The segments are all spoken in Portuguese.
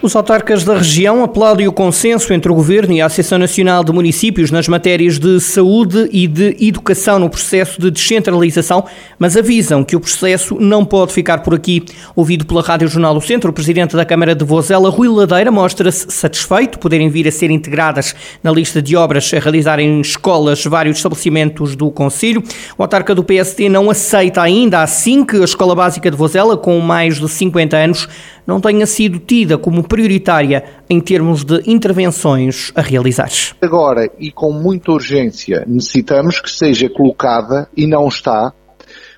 Os autarcas da região aplaudem o consenso entre o Governo e a Associação Nacional de Municípios nas matérias de saúde e de educação no processo de descentralização, mas avisam que o processo não pode ficar por aqui. Ouvido pela Rádio Jornal do Centro, o Presidente da Câmara de Vozela, Rui Ladeira, mostra-se satisfeito poderem vir a ser integradas na lista de obras a realizar em escolas vários estabelecimentos do Conselho. O autarca do PSD não aceita ainda, assim que a Escola Básica de Vozela, com mais de 50 anos, não tenha sido tida como prioritária em termos de intervenções a realizar. Agora, e com muita urgência, necessitamos que seja colocada, e não está,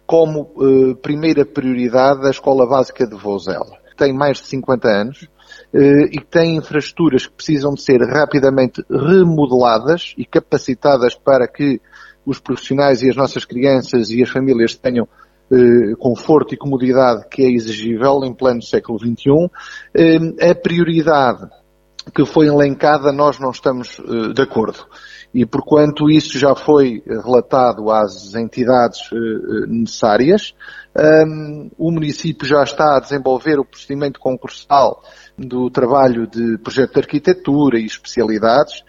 como eh, primeira prioridade a Escola Básica de Vozela. Tem mais de 50 anos eh, e tem infraestruturas que precisam de ser rapidamente remodeladas e capacitadas para que os profissionais e as nossas crianças e as famílias tenham eh, conforto e comodidade que é exigível em pleno século XXI. Eh, a prioridade que foi elencada nós não estamos eh, de acordo. E porquanto isso já foi relatado às entidades necessárias, o município já está a desenvolver o procedimento concursal do trabalho de projeto de arquitetura e especialidades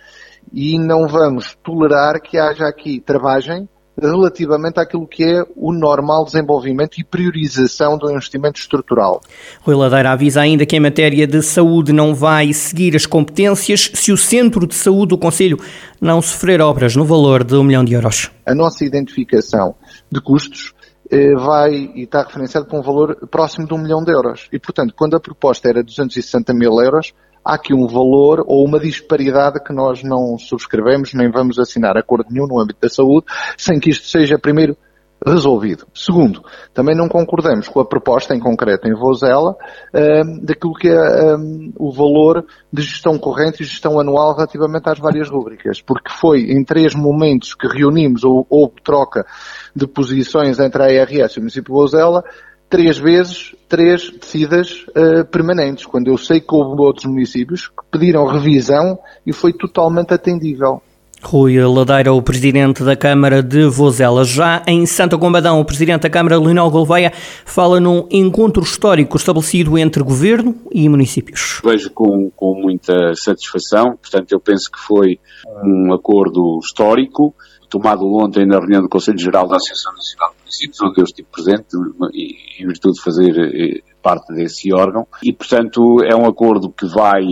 e não vamos tolerar que haja aqui travagem relativamente àquilo que é o normal desenvolvimento e priorização do investimento estrutural. Rui Ladeira avisa ainda que em matéria de saúde não vai seguir as competências se o Centro de Saúde do Conselho não sofrer obras no valor de um milhão de euros. A nossa identificação de custos eh, vai e está referenciado para um valor próximo de um milhão de euros. E, portanto, quando a proposta era 260 mil euros, há aqui um valor ou uma disparidade que nós não subscrevemos, nem vamos assinar acordo nenhum no âmbito da saúde, sem que isto seja primeiro resolvido. Segundo, também não concordamos com a proposta em concreto em Vozela um, daquilo que é um, o valor de gestão corrente e gestão anual relativamente às várias rúbricas, porque foi em três momentos que reunimos ou houve troca de posições entre a ARS e o município de Vozela, três vezes, três descidas uh, permanentes, quando eu sei que houve outros municípios que pediram revisão e foi totalmente atendível. Rui Ladeira, o presidente da Câmara de Vozela. Já em Santa Combadão, o presidente da Câmara, Leonel Gouveia, fala num encontro histórico estabelecido entre governo e municípios. Vejo com, com muita satisfação, portanto, eu penso que foi um acordo histórico, tomado ontem na reunião do Conselho Geral da Associação Nacional de Municípios, onde eu estive presente, em virtude de fazer eh, parte desse órgão, e, portanto, é um acordo que vai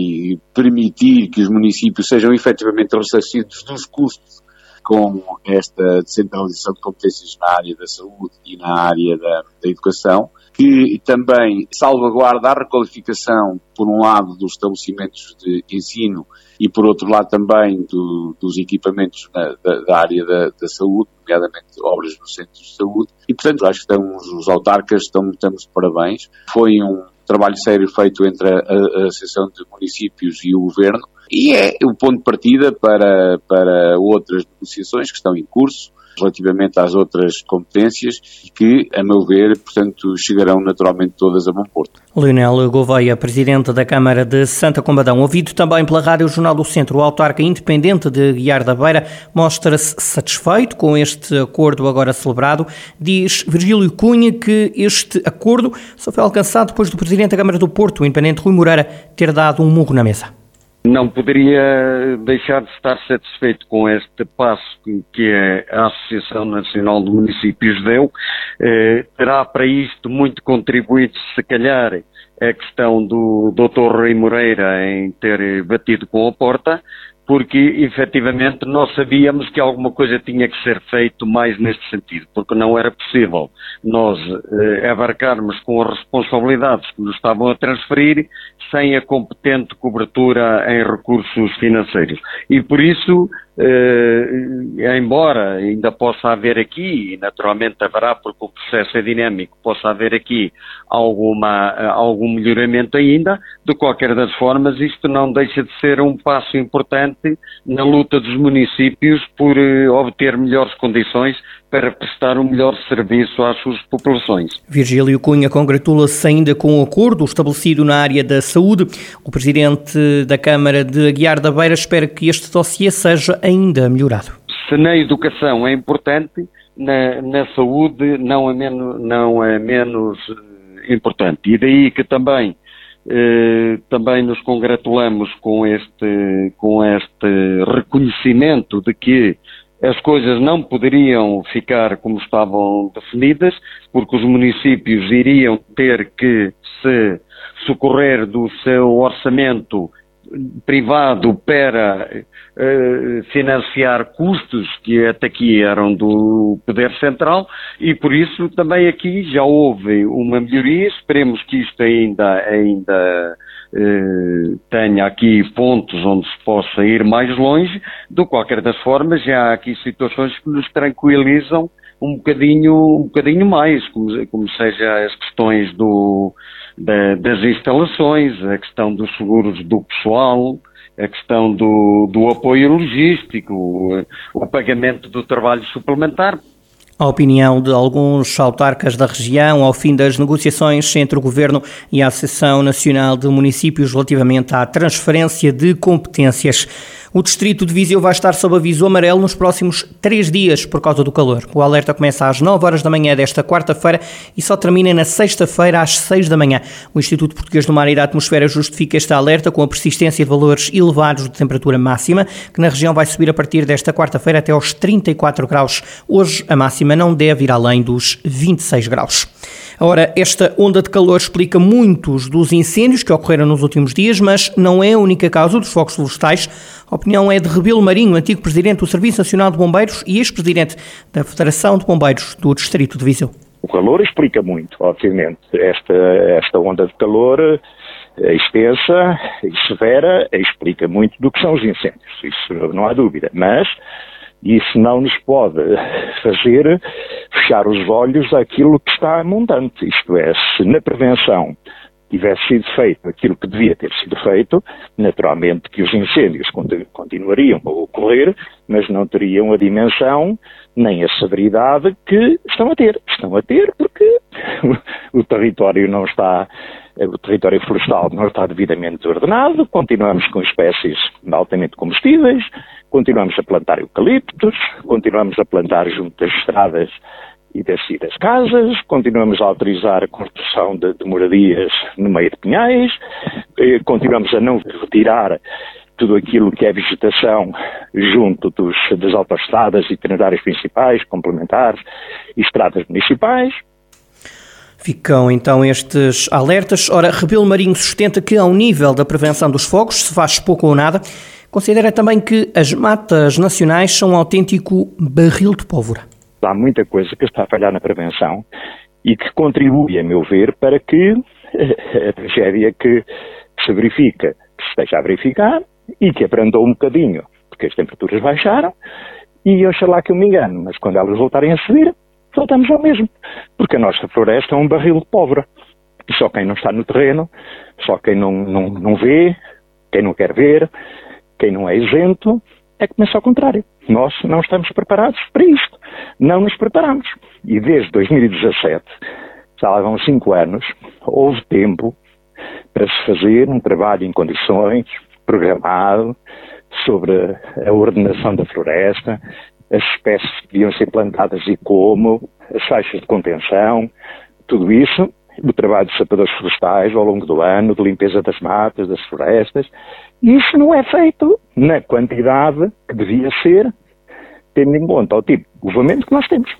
permitir que os municípios sejam efetivamente ressarcidos dos custos com esta descentralização de competências na área da saúde e na área da, da educação, que também salvaguarda a requalificação, por um lado, dos estabelecimentos de ensino e, por outro lado, também do, dos equipamentos na, da, da, área da, da, saúde, nomeadamente obras no centro de saúde. E, portanto, acho que estamos, os autarcas estão, estamos de parabéns. Foi um trabalho sério feito entre a, a, a Associação de Municípios e o Governo e é o ponto de partida para, para outras negociações que estão em curso relativamente às outras competências que, a meu ver, portanto, chegarão naturalmente todas a bom porto. Leonel Gouveia, Presidente da Câmara de Santa Combadão, ouvido também pela Rádio Jornal do Centro, o autarca independente de Guiar da Beira mostra-se satisfeito com este acordo agora celebrado. Diz Virgílio Cunha que este acordo só foi alcançado depois do Presidente da Câmara do Porto, o independente Rui Moreira, ter dado um murro na mesa. Não poderia deixar de estar satisfeito com este passo que a Associação Nacional de Municípios deu. Eh, terá para isto muito contribuído, se calhar, a questão do Dr. Rui Moreira em ter batido com a porta, porque efetivamente nós sabíamos que alguma coisa tinha que ser feito mais neste sentido, porque não era possível nós eh, abarcarmos com as responsabilidades que nos estavam a transferir sem a competente cobertura em recursos financeiros. E por isso Uh, embora ainda possa haver aqui, e naturalmente haverá porque o processo é dinâmico, possa haver aqui alguma, uh, algum melhoramento ainda, de qualquer das formas isto não deixa de ser um passo importante na luta dos municípios por uh, obter melhores condições para prestar um melhor serviço às suas populações. Virgílio Cunha congratula-se ainda com o acordo estabelecido na área da saúde. O presidente da Câmara de Aguiar da Beira espera que este dossiê seja ainda melhorado. Se na educação é importante, na, na saúde não é menos, não é menos eh, importante. E daí que também eh, também nos congratulamos com este, com este reconhecimento de que as coisas não poderiam ficar como estavam definidas, porque os municípios iriam ter que se socorrer do seu orçamento privado para uh, financiar custos que até aqui eram do Poder Central e por isso também aqui já houve uma melhoria, esperemos que isto ainda, ainda uh, tenha aqui pontos onde se possa ir mais longe, de qualquer das formas já há aqui situações que nos tranquilizam um bocadinho, um bocadinho mais, como, como seja as questões do, da, das instalações, a questão dos seguros do pessoal, a questão do, do apoio logístico, o, o pagamento do trabalho suplementar, a opinião de alguns autarcas da região ao fim das negociações entre o Governo e a Associação Nacional de Municípios relativamente à transferência de competências. O distrito de Viseu vai estar sob aviso amarelo nos próximos três dias por causa do calor. O alerta começa às 9 horas da manhã desta quarta-feira e só termina na sexta-feira às 6 da manhã. O Instituto Português do Mar e da Atmosfera justifica esta alerta com a persistência de valores elevados de temperatura máxima, que na região vai subir a partir desta quarta-feira até aos 34 graus. Hoje a máxima não deve ir além dos 26 graus. Ora, esta onda de calor explica muitos dos incêndios que ocorreram nos últimos dias, mas não é a única causa dos focos florestais. A opinião é de Rebelo Marinho, antigo presidente do Serviço Nacional de Bombeiros e ex-presidente da Federação de Bombeiros do Distrito de Viseu. O calor explica muito, obviamente. Esta, esta onda de calor eh, extensa e severa explica muito do que são os incêndios, isso não há dúvida. Mas isso não nos pode fazer fechar os olhos àquilo que está montante. Isto é, se na prevenção tivesse sido feito aquilo que devia ter sido feito, naturalmente que os incêndios continuariam a ocorrer, mas não teriam a dimensão nem a severidade que estão a ter. Estão a ter porque o território não está, o território florestal não está devidamente ordenado, continuamos com espécies altamente combustíveis, continuamos a plantar eucaliptos, continuamos a plantar junto das estradas e das casas, continuamos a autorizar a construção de, de moradias no meio de pinhais, eh, continuamos a não retirar tudo aquilo que é vegetação junto dos, das autoestradas, itinerários principais, complementares e estradas municipais. Ficam então estes alertas. Ora, Rebelo Marinho sustenta que, ao nível da prevenção dos fogos, se faz pouco ou nada. Considera também que as matas nacionais são um autêntico barril de pólvora há muita coisa que está a falhar na prevenção e que contribui, a meu ver, para que a tragédia que se verifica, que se esteja a verificar e que abrandou um bocadinho, porque as temperaturas baixaram, e oxalá que eu me engano, mas quando elas voltarem a subir, voltamos ao mesmo, porque a nossa floresta é um barril de pólvora. E só quem não está no terreno, só quem não, não, não vê, quem não quer ver, quem não é isento, é que começa ao contrário. Nós não estamos preparados para isto. Não nos preparamos. E desde 2017, já lá vão cinco anos, houve tempo para se fazer um trabalho em condições, programado, sobre a ordenação da floresta, as espécies que deviam ser plantadas e como, as faixas de contenção, tudo isso, o trabalho de sapadores florestais ao longo do ano, de limpeza das matas, das florestas, isso não é feito na quantidade que devia ser, tendo em conta o tipo de governamento que nós temos.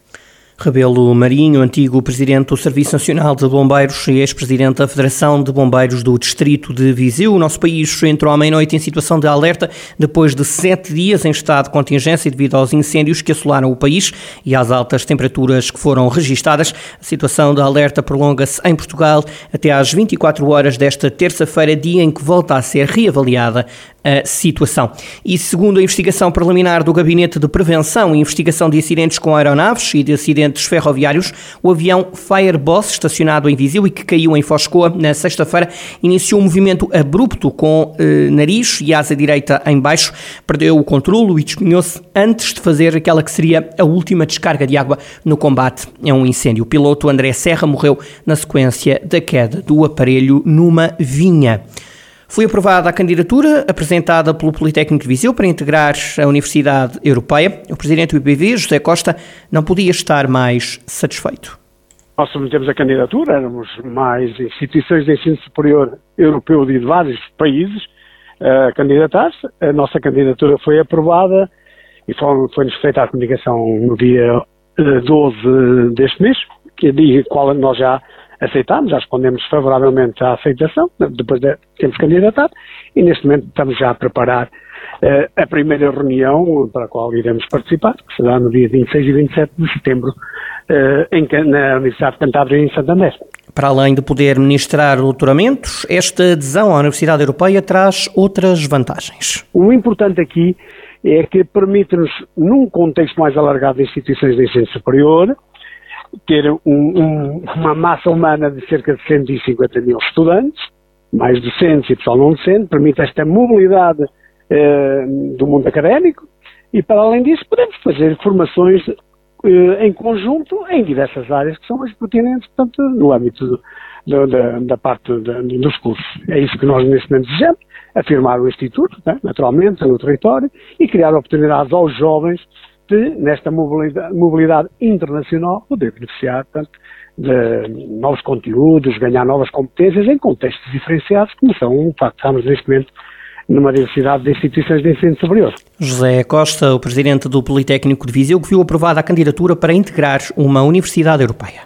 Rebelo Marinho, antigo presidente do Serviço Nacional de Bombeiros e ex-presidente da Federação de Bombeiros do Distrito de Viseu. O nosso país entrou à meia-noite em situação de alerta depois de sete dias em estado de contingência devido aos incêndios que assolaram o país e às altas temperaturas que foram registadas. A situação de alerta prolonga-se em Portugal até às 24 horas desta terça-feira, dia em que volta a ser reavaliada a situação. E segundo a investigação preliminar do Gabinete de Prevenção e Investigação de Acidentes com Aeronaves e de Acidentes Ferroviários, o avião Fireboss, estacionado em Viseu e que caiu em Foscoa na sexta-feira, iniciou um movimento abrupto com eh, nariz e asa direita em baixo, perdeu o controle e despenhou-se antes de fazer aquela que seria a última descarga de água no combate a um incêndio. O piloto André Serra morreu na sequência da queda do aparelho numa vinha. Foi aprovada a candidatura apresentada pelo Politécnico de Viseu para integrar a Universidade Europeia. O presidente do IPV, José Costa, não podia estar mais satisfeito. Nós submetemos a candidatura, éramos mais instituições de ensino superior europeu de vários países a candidatar-se. A nossa candidatura foi aprovada e foi-nos feita a comunicação no dia 12 eh, deste mês, que é dia qual nós já aceitámos, já respondemos favoravelmente à aceitação, depois de termos candidatado, e neste momento estamos já a preparar uh, a primeira reunião para a qual iremos participar, que será no dia 26 e 27 de setembro, uh, em, na Universidade de Cantábria, em Santander. Para além de poder ministrar doutoramentos, esta adesão à Universidade Europeia traz outras vantagens. O importante aqui é que permite-nos, num contexto mais alargado de instituições de ensino superior, ter um, um, uma massa humana de cerca de 150 mil estudantes, mais docentes e pessoal não docente, permite esta mobilidade eh, do mundo académico e, para além disso, podemos fazer formações eh, em conjunto em diversas áreas que são as pertinentes, portanto, no âmbito do, da, da, parte dos cursos. É isso que nós neste momento desejamos, afirmar o Instituto, né, naturalmente, no território, e criar oportunidades aos jovens de, nesta mobilidade, mobilidade internacional, poder beneficiar portanto, de novos conteúdos, ganhar novas competências em contextos diferenciados, como são, de facto, estamos neste momento numa diversidade de instituições de ensino superior. José Costa, o presidente do Politécnico de Viseu, que viu aprovada a candidatura para integrar uma universidade europeia.